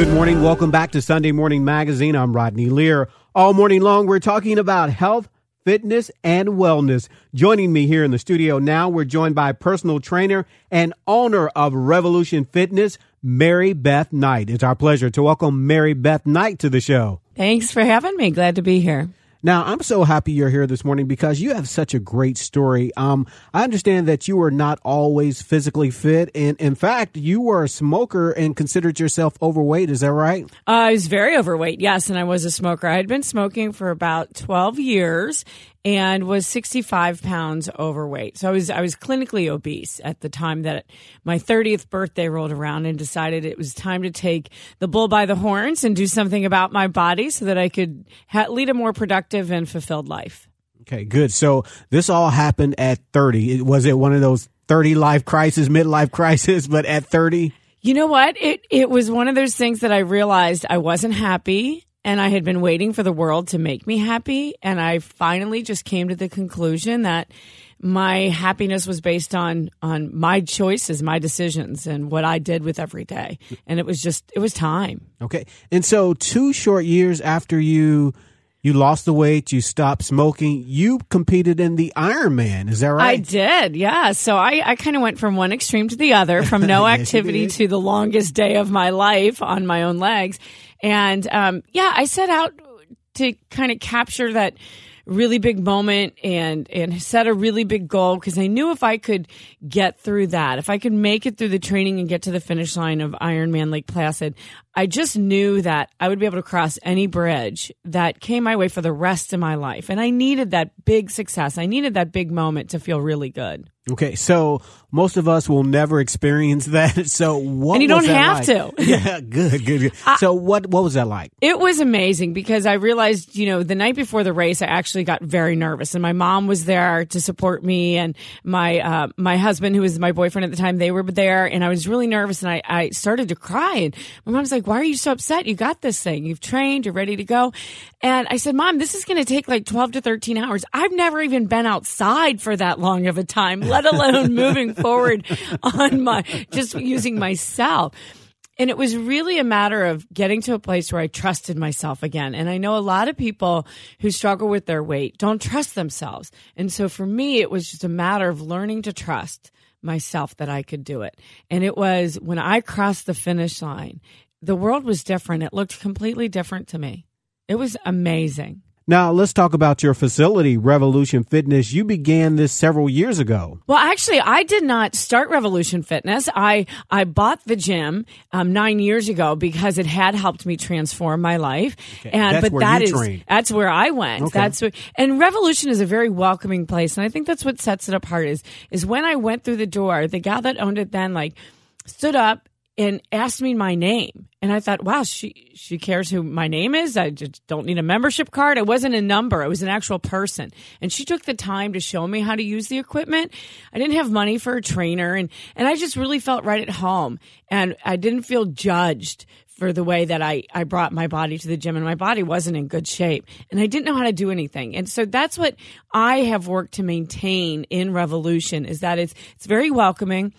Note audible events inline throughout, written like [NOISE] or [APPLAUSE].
Good morning. Welcome back to Sunday Morning Magazine. I'm Rodney Lear. All morning long, we're talking about health, fitness, and wellness. Joining me here in the studio now, we're joined by personal trainer and owner of Revolution Fitness, Mary Beth Knight. It's our pleasure to welcome Mary Beth Knight to the show. Thanks for having me. Glad to be here. Now, I'm so happy you're here this morning because you have such a great story. Um, I understand that you were not always physically fit, and in fact, you were a smoker and considered yourself overweight. Is that right? Uh, I was very overweight, yes, and I was a smoker. I had been smoking for about 12 years and was 65 pounds overweight. So I was I was clinically obese at the time that my 30th birthday rolled around and decided it was time to take the bull by the horns and do something about my body so that I could ha- lead a more productive and fulfilled life. Okay, good. So this all happened at 30. It, Was it one of those 30 life crisis, midlife crisis, but at 30? You know what? It it was one of those things that I realized I wasn't happy and I had been waiting for the world to make me happy. And I finally just came to the conclusion that my happiness was based on on my choices, my decisions, and what I did with every day. And it was just it was time. Okay. And so two short years after you you lost the weight, you stopped smoking, you competed in the Ironman. Is that right? I did, yeah. So I, I kind of went from one extreme to the other, from no [LAUGHS] yes, activity to the longest day of my life on my own legs. And um, yeah, I set out to kind of capture that really big moment and and set a really big goal because I knew if I could get through that, if I could make it through the training and get to the finish line of Ironman Lake Placid, I just knew that I would be able to cross any bridge that came my way for the rest of my life. And I needed that big success. I needed that big moment to feel really good. Okay, so most of us will never experience [LAUGHS] that. So what? And you don't have like? to. [LAUGHS] yeah, good, good. good. I, so what? What was that like? It was amazing because I realized, you know, the night before the race, I actually got very nervous, and my mom was there to support me, and my uh, my husband, who was my boyfriend at the time, they were there, and I was really nervous, and I I started to cry, and my mom's like, "Why are you so upset? You got this thing. You've trained. You're ready to go." And I said, "Mom, this is going to take like 12 to 13 hours. I've never even been outside for that long of a time." let alone [LAUGHS] moving forward on my, just using myself. And it was really a matter of getting to a place where I trusted myself again. And I know a lot of people who struggle with their weight don't trust themselves. And so for me, it was just a matter of learning to trust myself that I could do it. And it was when I crossed the finish line, the world was different. It looked completely different to me. It was amazing. Now, let's talk about your facility, Revolution Fitness. You began this several years ago. Well, actually, I did not start Revolution Fitness. I, I bought the gym um, nine years ago because it had helped me transform my life. Okay. And that's but that is trained. that's where I went. Okay. That's what, and Revolution is a very welcoming place, and I think that's what sets it apart. Is is when I went through the door, the gal that owned it then like stood up and asked me my name. And I thought, wow, she she cares who my name is. I just don't need a membership card. It wasn't a number. It was an actual person. And she took the time to show me how to use the equipment. I didn't have money for a trainer and and I just really felt right at home. And I didn't feel judged for the way that I, I brought my body to the gym and my body wasn't in good shape and I didn't know how to do anything. And so that's what I have worked to maintain in Revolution is that it's, it's very welcoming.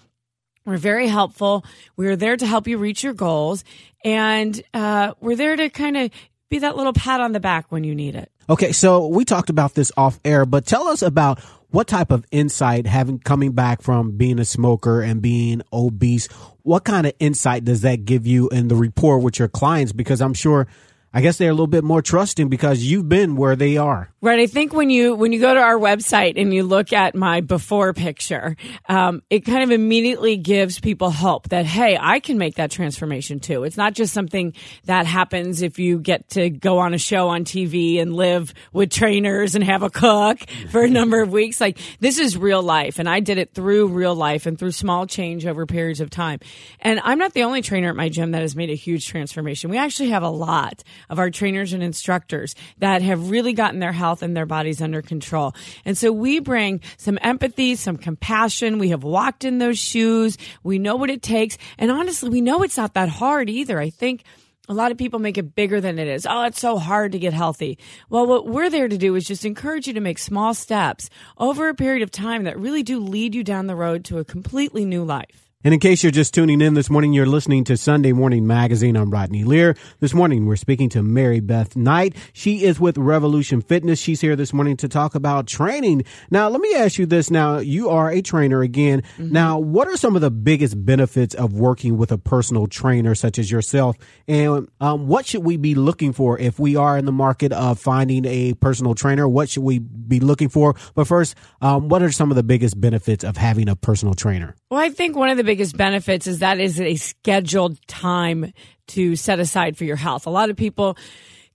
We're very helpful. We're there to help you reach your goals. And uh, we're there to kind of be that little pat on the back when you need it. Okay, so we talked about this off air, but tell us about what type of insight having coming back from being a smoker and being obese what kind of insight does that give you in the rapport with your clients because i'm sure I guess they're a little bit more trusting because you've been where they are. Right. I think when you when you go to our website and you look at my before picture, um, it kind of immediately gives people hope that hey, I can make that transformation too. It's not just something that happens if you get to go on a show on TV and live with trainers and have a cook for a number of weeks. Like this is real life, and I did it through real life and through small change over periods of time. And I'm not the only trainer at my gym that has made a huge transformation. We actually have a lot of our trainers and instructors that have really gotten their health and their bodies under control. And so we bring some empathy, some compassion. We have walked in those shoes. We know what it takes. And honestly, we know it's not that hard either. I think a lot of people make it bigger than it is. Oh, it's so hard to get healthy. Well, what we're there to do is just encourage you to make small steps over a period of time that really do lead you down the road to a completely new life. And in case you're just tuning in this morning, you're listening to Sunday Morning Magazine. I'm Rodney Lear. This morning, we're speaking to Mary Beth Knight. She is with Revolution Fitness. She's here this morning to talk about training. Now, let me ask you this. Now, you are a trainer again. Mm-hmm. Now, what are some of the biggest benefits of working with a personal trainer such as yourself? And um, what should we be looking for if we are in the market of finding a personal trainer? What should we be looking for? But first, um, what are some of the biggest benefits of having a personal trainer? Well, I think one of the biggest benefits is that is a scheduled time to set aside for your health. A lot of people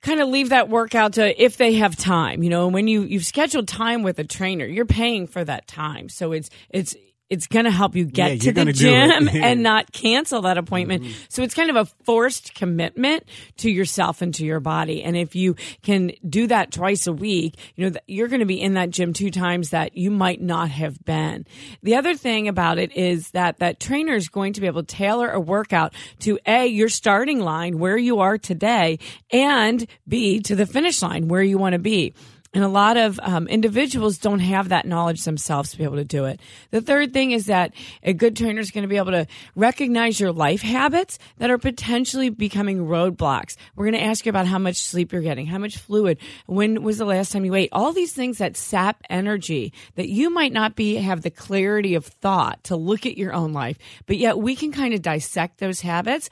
kind of leave that workout to if they have time, you know, when you you've scheduled time with a trainer, you're paying for that time. So it's it's it's going to help you get yeah, to the gym [LAUGHS] and not cancel that appointment. Mm-hmm. So it's kind of a forced commitment to yourself and to your body. And if you can do that twice a week, you know, you're going to be in that gym two times that you might not have been. The other thing about it is that that trainer is going to be able to tailor a workout to A, your starting line where you are today and B, to the finish line where you want to be. And a lot of um, individuals don't have that knowledge themselves to be able to do it. The third thing is that a good trainer is going to be able to recognize your life habits that are potentially becoming roadblocks. We're going to ask you about how much sleep you're getting, how much fluid, when was the last time you ate, all these things that sap energy that you might not be have the clarity of thought to look at your own life, but yet we can kind of dissect those habits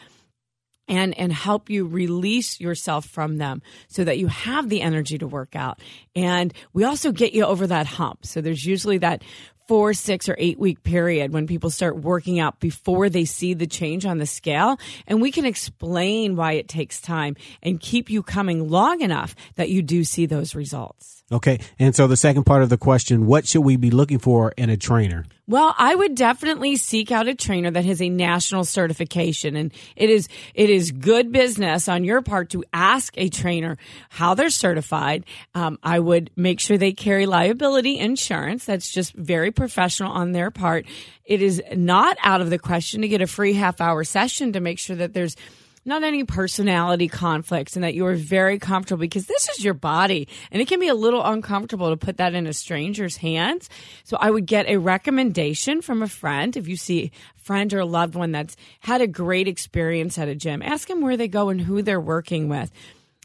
and and help you release yourself from them so that you have the energy to work out and we also get you over that hump so there's usually that four, six, or eight week period when people start working out before they see the change on the scale. And we can explain why it takes time and keep you coming long enough that you do see those results. Okay. And so the second part of the question, what should we be looking for in a trainer? Well, I would definitely seek out a trainer that has a national certification and it is it is good business on your part to ask a trainer how they're certified. Um, I would make sure they carry liability insurance. That's just very professional on their part. It is not out of the question to get a free half hour session to make sure that there's not any personality conflicts and that you are very comfortable because this is your body and it can be a little uncomfortable to put that in a stranger's hands. So I would get a recommendation from a friend. If you see a friend or a loved one that's had a great experience at a gym, ask them where they go and who they're working with.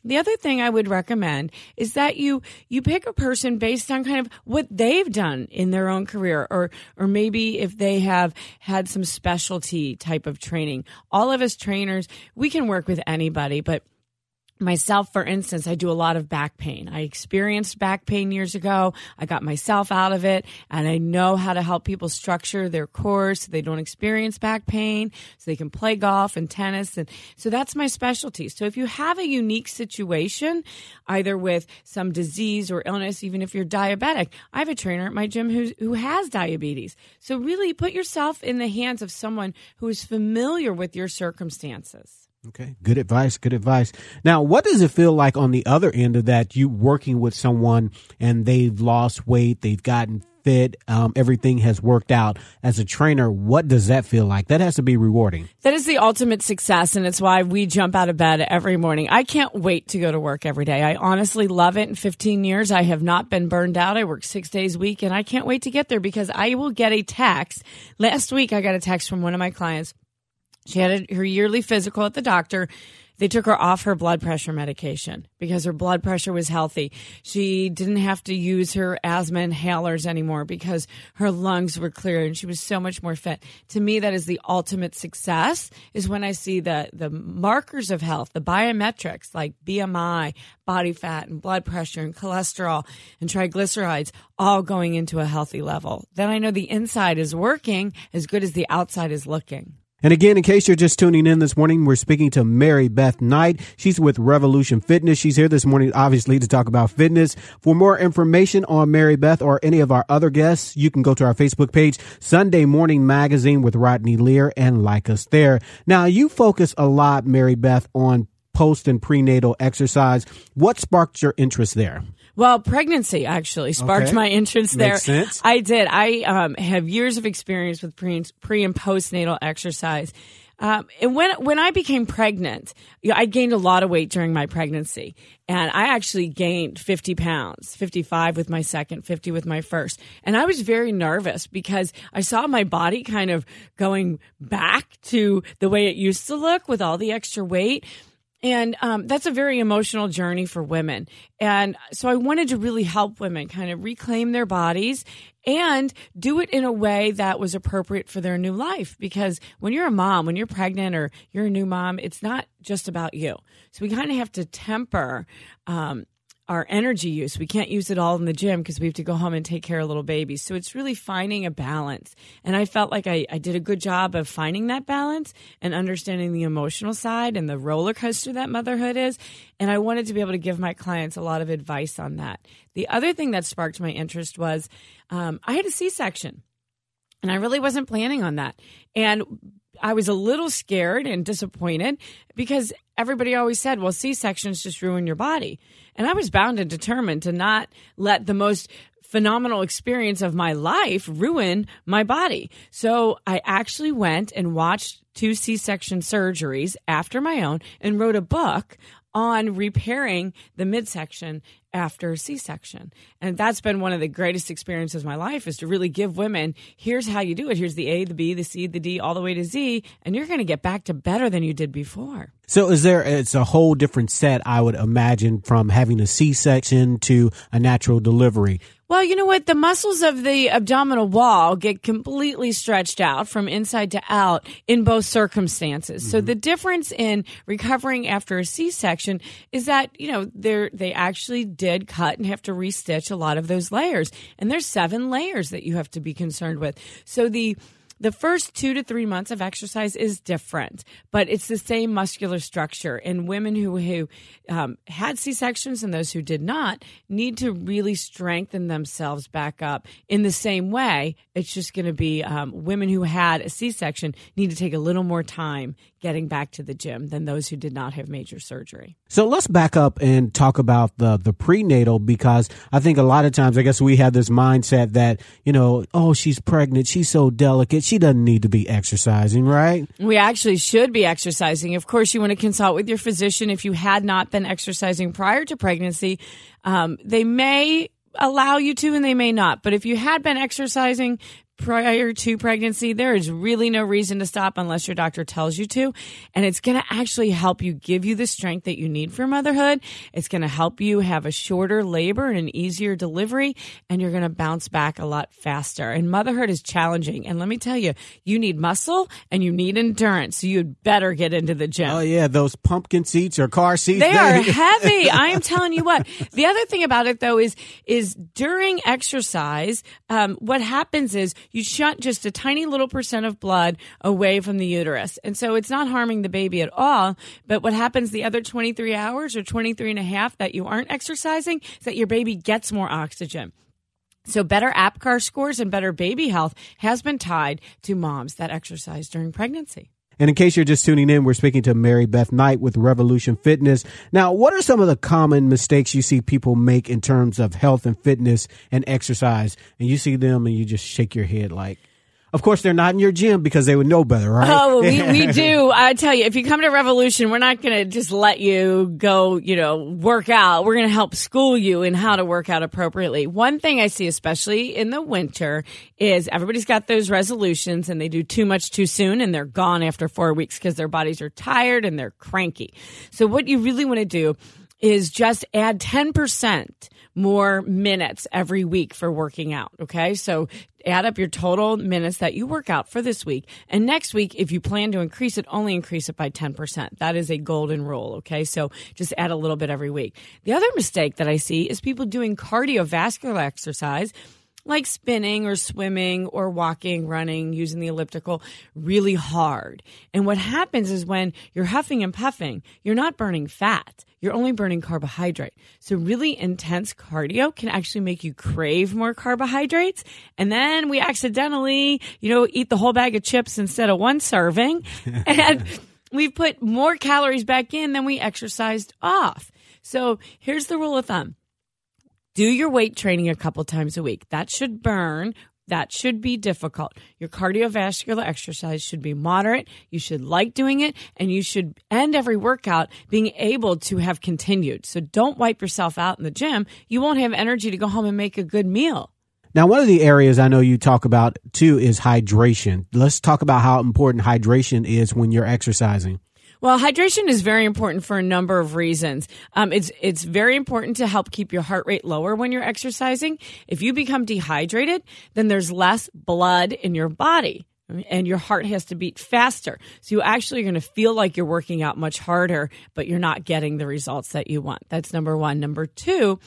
The other thing I would recommend is that you you pick a person based on kind of what they've done in their own career or or maybe if they have had some specialty type of training. All of us trainers, we can work with anybody, but myself, for instance, I do a lot of back pain. I experienced back pain years ago. I got myself out of it and I know how to help people structure their course so they don't experience back pain, so they can play golf and tennis. And so that's my specialty. So if you have a unique situation, either with some disease or illness, even if you're diabetic, I have a trainer at my gym who, who has diabetes. So really put yourself in the hands of someone who is familiar with your circumstances. Okay, good advice. Good advice. Now, what does it feel like on the other end of that? You working with someone and they've lost weight, they've gotten fit, um, everything has worked out. As a trainer, what does that feel like? That has to be rewarding. That is the ultimate success, and it's why we jump out of bed every morning. I can't wait to go to work every day. I honestly love it. In 15 years, I have not been burned out. I work six days a week, and I can't wait to get there because I will get a text. Last week, I got a text from one of my clients she had a, her yearly physical at the doctor. They took her off her blood pressure medication because her blood pressure was healthy. She didn't have to use her asthma inhalers anymore because her lungs were clear and she was so much more fit. To me, that is the ultimate success is when I see the, the markers of health, the biometrics like BMI, body fat and blood pressure and cholesterol and triglycerides all going into a healthy level. Then I know the inside is working as good as the outside is looking. And again, in case you're just tuning in this morning, we're speaking to Mary Beth Knight. She's with Revolution Fitness. She's here this morning, obviously, to talk about fitness. For more information on Mary Beth or any of our other guests, you can go to our Facebook page, Sunday Morning Magazine with Rodney Lear, and like us there. Now, you focus a lot, Mary Beth, on post and prenatal exercise. What sparked your interest there? Well, pregnancy actually sparked okay. my interest there. Makes sense. I did. I um, have years of experience with pre, pre and postnatal exercise. Um, and when when I became pregnant, you know, I gained a lot of weight during my pregnancy, and I actually gained fifty pounds, fifty five with my second, fifty with my first, and I was very nervous because I saw my body kind of going back to the way it used to look with all the extra weight. And um, that's a very emotional journey for women. And so I wanted to really help women kind of reclaim their bodies and do it in a way that was appropriate for their new life. Because when you're a mom, when you're pregnant or you're a new mom, it's not just about you. So we kind of have to temper um, our energy use. We can't use it all in the gym because we have to go home and take care of little babies. So it's really finding a balance. And I felt like I, I did a good job of finding that balance and understanding the emotional side and the roller coaster that motherhood is. And I wanted to be able to give my clients a lot of advice on that. The other thing that sparked my interest was um, I had a C section. And I really wasn't planning on that. And I was a little scared and disappointed because everybody always said, well, C sections just ruin your body. And I was bound and determined to not let the most phenomenal experience of my life ruin my body. So I actually went and watched two C section surgeries after my own and wrote a book on repairing the midsection after C-section. And that's been one of the greatest experiences of my life is to really give women, here's how you do it. Here's the A, the B, the C, the D, all the way to Z, and you're going to get back to better than you did before. So is there, it's a whole different set, I would imagine, from having a C-section to a natural delivery. Well, you know what? The muscles of the abdominal wall get completely stretched out from inside to out in both circumstances. Mm-hmm. So the difference in recovering after a C-section is that, you know, they they actually did cut and have to restitch a lot of those layers. And there's seven layers that you have to be concerned with. So the the first two to three months of exercise is different, but it's the same muscular structure. And women who, who um, had C sections and those who did not need to really strengthen themselves back up in the same way. It's just going to be um, women who had a C section need to take a little more time getting back to the gym than those who did not have major surgery. So let's back up and talk about the the prenatal because I think a lot of times I guess we have this mindset that, you know, oh, she's pregnant, she's so delicate, she doesn't need to be exercising, right? We actually should be exercising. Of course, you want to consult with your physician if you had not been exercising prior to pregnancy. Um, they may allow you to and they may not. But if you had been exercising prior to pregnancy, there is really no reason to stop unless your doctor tells you to. And it's going to actually help you give you the strength that you need for motherhood. It's going to help you have a shorter labor and an easier delivery, and you're going to bounce back a lot faster. And motherhood is challenging. And let me tell you, you need muscle and you need endurance. So you'd better get into the gym. Oh, yeah. Those pumpkin seats or car seats. They are [LAUGHS] heavy. I am telling you what. The other thing about it, though, is, is during exercise, um, what happens is you shunt just a tiny little percent of blood away from the uterus. And so it's not harming the baby at all. But what happens the other 23 hours or 23 and a half that you aren't exercising is that your baby gets more oxygen. So better APGAR scores and better baby health has been tied to moms that exercise during pregnancy. And in case you're just tuning in, we're speaking to Mary Beth Knight with Revolution Fitness. Now, what are some of the common mistakes you see people make in terms of health and fitness and exercise? And you see them and you just shake your head like, of course, they're not in your gym because they would know better, right? Oh, we, we [LAUGHS] do. I tell you, if you come to Revolution, we're not going to just let you go, you know, work out. We're going to help school you in how to work out appropriately. One thing I see, especially in the winter, is everybody's got those resolutions and they do too much too soon and they're gone after four weeks because their bodies are tired and they're cranky. So what you really want to do is just add 10% more minutes every week for working out. Okay. So add up your total minutes that you work out for this week. And next week, if you plan to increase it, only increase it by 10%. That is a golden rule. Okay. So just add a little bit every week. The other mistake that I see is people doing cardiovascular exercise like spinning or swimming or walking, running, using the elliptical really hard. And what happens is when you're huffing and puffing, you're not burning fat. You're only burning carbohydrate. So really intense cardio can actually make you crave more carbohydrates. And then we accidentally, you know, eat the whole bag of chips instead of one serving. [LAUGHS] and we've put more calories back in than we exercised off. So here's the rule of thumb do your weight training a couple times a week. That should burn that should be difficult. Your cardiovascular exercise should be moderate. You should like doing it and you should end every workout being able to have continued. So don't wipe yourself out in the gym. You won't have energy to go home and make a good meal. Now, one of the areas I know you talk about too is hydration. Let's talk about how important hydration is when you're exercising. Well, hydration is very important for a number of reasons. Um, it's it's very important to help keep your heart rate lower when you're exercising. If you become dehydrated, then there's less blood in your body. And your heart has to beat faster. So you actually are going to feel like you're working out much harder, but you're not getting the results that you want. That's number one. Number two,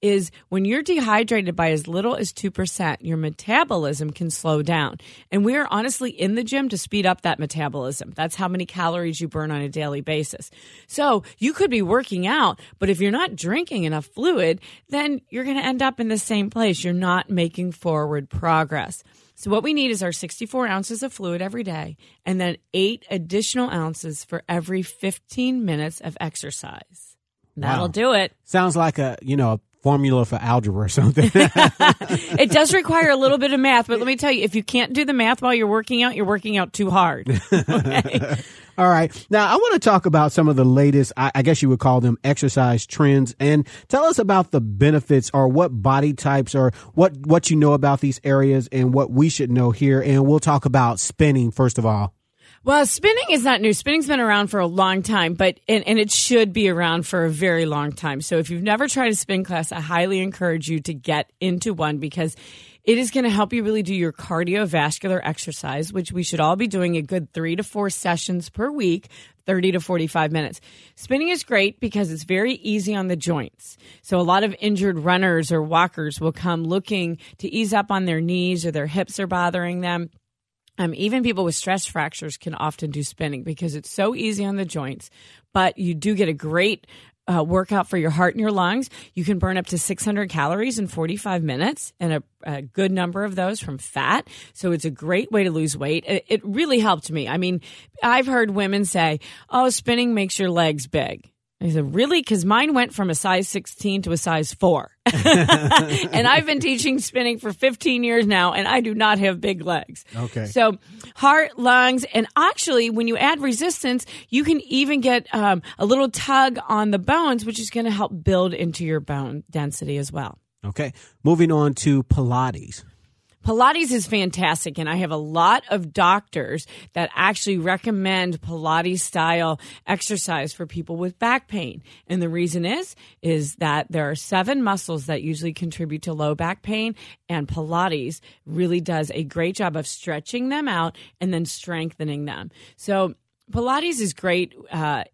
is when you're dehydrated by as little as 2%, your metabolism can slow down. And we are honestly in the gym to speed up that metabolism. That's how many calories you burn on a daily basis. So you could be working out, but if you're not drinking enough fluid, then you're going to end up in the same place. You're not making forward progress. So what we need is our 64 ounces of fluid every day and then eight additional ounces for every 15 minutes of exercise. That'll Wow. do it. Sounds like a, you know, a formula for algebra or something. [LAUGHS] it does require a little bit of math, but let me tell you, if you can't do the math while you're working out, you're working out too hard. Okay? [LAUGHS] All right. Now, I want to talk about some of the latest, I, I guess you would call them exercise trends and tell us about the benefits or what body types or what, what you know about these areas and what we should know here. And we'll talk about spinning first of all. Well, spinning is not new. Spinning's been around for a long time, but and, and it should be around for a very long time. So if you've never tried a spin class, I highly encourage you to get into one because it is going to help you really do your cardiovascular exercise, which we should all be doing a good three to four sessions per week, 30 to 45 minutes. Spinning is great because it's very easy on the joints. So a lot of injured runners or walkers will come looking to ease up on their knees or their hips are bothering them. Um, even people with stress fractures can often do spinning because it's so easy on the joints, but you do get a great uh, workout for your heart and your lungs. You can burn up to 600 calories in 45 minutes, and a, a good number of those from fat. So it's a great way to lose weight. It, it really helped me. I mean, I've heard women say, "Oh, spinning makes your legs big." I said, really? Because mine went from a size 16 to a size 4. [LAUGHS] and I've been teaching spinning for 15 years now, and I do not have big legs. Okay. So, heart, lungs, and actually, when you add resistance, you can even get um, a little tug on the bones, which is going to help build into your bone density as well. Okay. Moving on to Pilates. Pilates is fantastic, and I have a lot of doctors that actually recommend Pilates style exercise for people with back pain. And the reason is is that there are seven muscles that usually contribute to low back pain, and Pilates really does a great job of stretching them out and then strengthening them. So Pilates is great. Uh,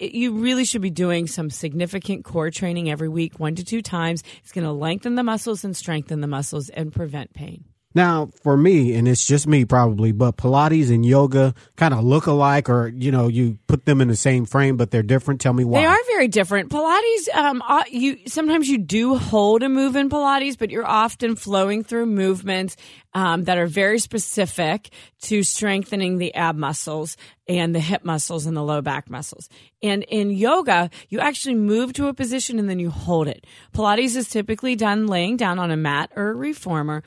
you really should be doing some significant core training every week, one to two times. It's going to lengthen the muscles and strengthen the muscles and prevent pain. Now, for me, and it's just me probably, but Pilates and yoga kind of look alike, or you know, you put them in the same frame, but they're different. Tell me why. They are very different. Pilates, um, uh, you sometimes you do hold a move in Pilates, but you're often flowing through movements um, that are very specific to strengthening the ab muscles and the hip muscles and the low back muscles. And in yoga, you actually move to a position and then you hold it. Pilates is typically done laying down on a mat or a reformer.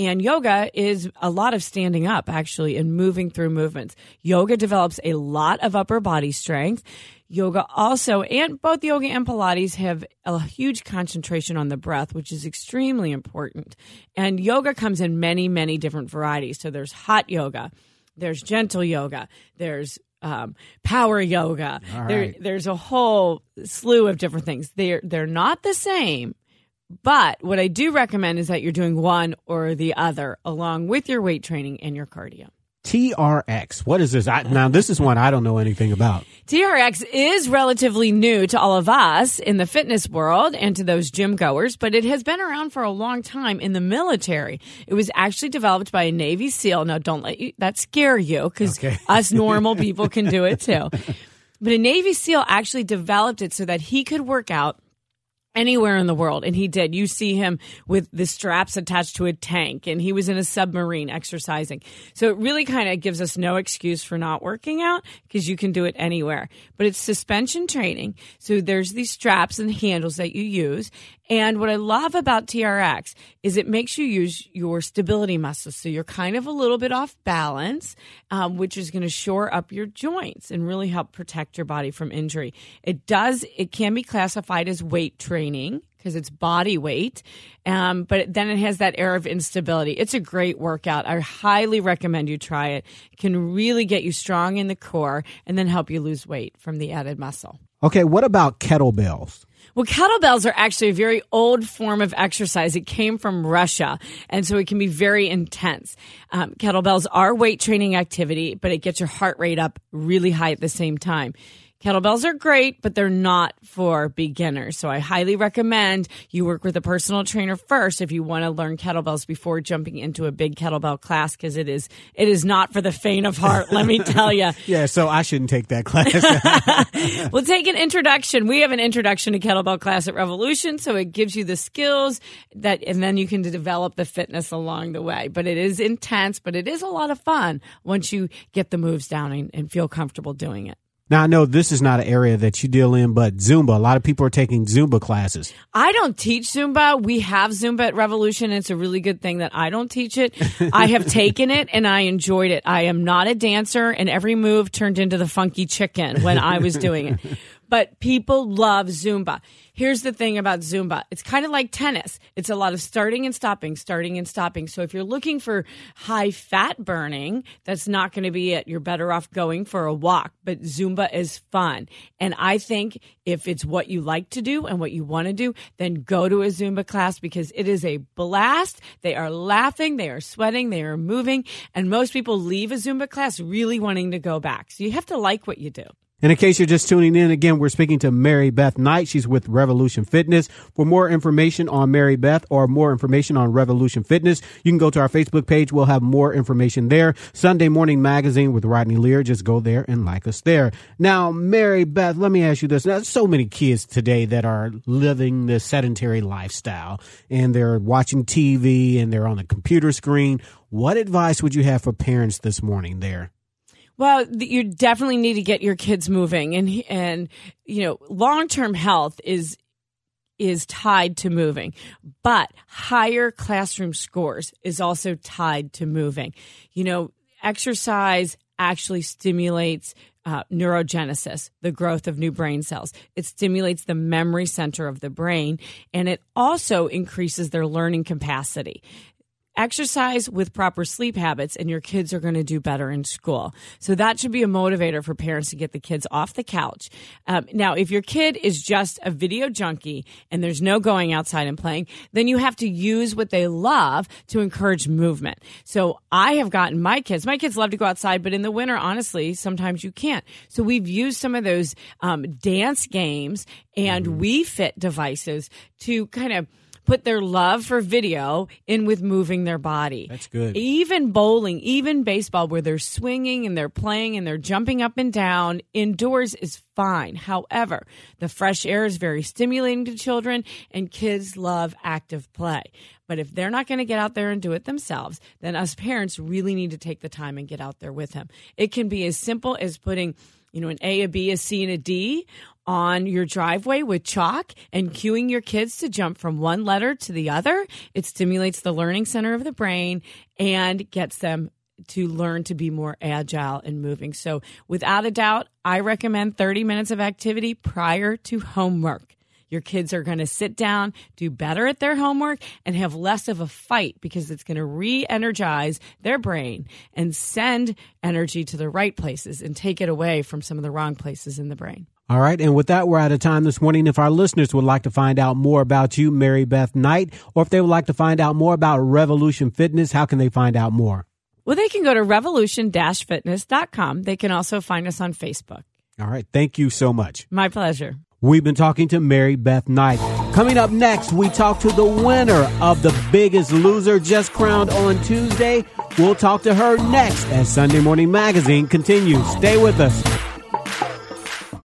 And yoga is a lot of standing up, actually, and moving through movements. Yoga develops a lot of upper body strength. Yoga also, and both yoga and Pilates have a huge concentration on the breath, which is extremely important. And yoga comes in many, many different varieties. So there's hot yoga, there's gentle yoga, there's um, power yoga. All There, there's a whole slew of different things. They're they're not the same, but what I do recommend is that you're doing one or the other along with your weight training and your cardio. TRX. What is this? I, now, this is one I don't know anything about. TRX is relatively new to all of us in the fitness world and to those gym goers, but it has been around for a long time in the military. It was actually developed by a Navy SEAL. Now, don't let you, that scare you because Okay. [LAUGHS] us normal people can do it too. But a Navy SEAL actually developed it so that he could work out anywhere in the world and he did. You see him with the straps attached to a tank and he was in a submarine exercising. So it really kind of gives us no excuse for not working out because you can do it anywhere. But it's suspension training. So there's these straps and handles that you use. And what I love about TRX is it makes you use your stability muscles. So you're kind of a little bit off balance, um, which is going to shore up your joints and really help protect your body from injury. It does, it can be classified as weight training because it's body weight. Um, but then it has that air of instability. It's a great workout. I highly recommend you try it. It can really get you strong in the core and then help you lose weight from the added muscle. Okay, what about kettlebells? Well, kettlebells are actually a very old form of exercise. It came from Russia, and so it can be very intense. Um, kettlebells are weight training activity, but it gets your heart rate up really high at the same time. Kettlebells are great, but they're not for beginners. So I highly recommend you work with a personal trainer first if you want to learn kettlebells before jumping into a big kettlebell class because it is it is not for the faint of heart. let me tell you. [LAUGHS] yeah, so I shouldn't take that class. [LAUGHS] [LAUGHS] we'll take an introduction. We have an introduction to kettlebell class at Revolution, so it gives you the skills that, and then you can develop the fitness along the way. But it is intense, but it is a lot of fun once you get the moves down and, and feel comfortable doing it. Now I know this is not an area that you deal in, but Zumba. A lot of people are taking Zumba classes. I don't teach Zumba. We have Zumba at Revolution. It's a really good thing that I don't teach it. I have [LAUGHS] taken it and I enjoyed it. I am not a dancer, and every move turned into the funky chicken when I was doing it. But people love Zumba. Here's the thing about Zumba. It's kind of like tennis. It's a lot of starting and stopping, starting and stopping. So if you're looking for high fat burning, that's not going to be it. You're better off going for a walk, but Zumba is fun. And I think if it's what you like to do and what you want to do, then go to a Zumba class because it is a blast. They are laughing, they are sweating, they are moving, and most people leave a Zumba class really wanting to go back. So you have to like what you do. And in case you're just tuning in, again, we're speaking to Mary Beth Knight. She's with Revolution Fitness. For more information on Mary Beth or more information on Revolution Fitness, you can go to our Facebook page. We'll have more information there. Sunday Morning Magazine with Rodney Lear. Just go there and like us there. Now, Mary Beth, let me ask you this. Now, so many kids today that are living the sedentary lifestyle and they're watching TV and they're on the computer screen. What advice would you have for parents this morning there? Well, you definitely need to get your kids moving, and and you know, long term health is is tied to moving, but higher classroom scores is also tied to moving. You know, exercise actually stimulates uh, neurogenesis, the growth of new brain cells. It stimulates the memory center of the brain, and it also increases their learning capacity exercise with proper sleep habits and your kids are going to do better in school. So that should be a motivator for parents to get the kids off the couch. Um, now, if your kid is just a video junkie and there's no going outside and playing, then you have to use what they love to encourage movement. So I have gotten my kids, my kids love to go outside, but in the winter, honestly, sometimes you can't. So we've used some of those um, dance games and mm-hmm. Wii Fit devices to kind of put their love for video in with moving their body. That's good. Even bowling, even baseball, where they're swinging and they're playing and they're jumping up and down indoors is fine. However, the fresh air is very stimulating to children and kids love active play. But if they're not going to get out there and do it themselves, then us parents really need to take the time and get out there with them. It can be as simple as putting you know, an A, a B, a C, and a D on your driveway with chalk and cueing your kids to jump from one letter to the other. It stimulates the learning center of the brain and gets them to learn to be more agile and moving. So, without a doubt, I recommend 30 minutes of activity prior to homework. Your kids are going to sit down, do better at their homework, and have less of a fight because it's going to re energize their brain and send energy to the right places and take it away from some of the wrong places in the brain. All right. And with that, we're out of time this morning. If our listeners would like to find out more about you, Mary Beth Knight, or if they would like to find out more about Revolution Fitness, how can they find out more? Well, they can go to revolution-fitness.com. They can also find us on Facebook. All right. Thank you so much. My pleasure. We've been talking to Mary Beth Knight. Coming up next, we talk to the winner of the biggest loser just crowned on Tuesday. We'll talk to her next as Sunday Morning Magazine continues. Stay with us.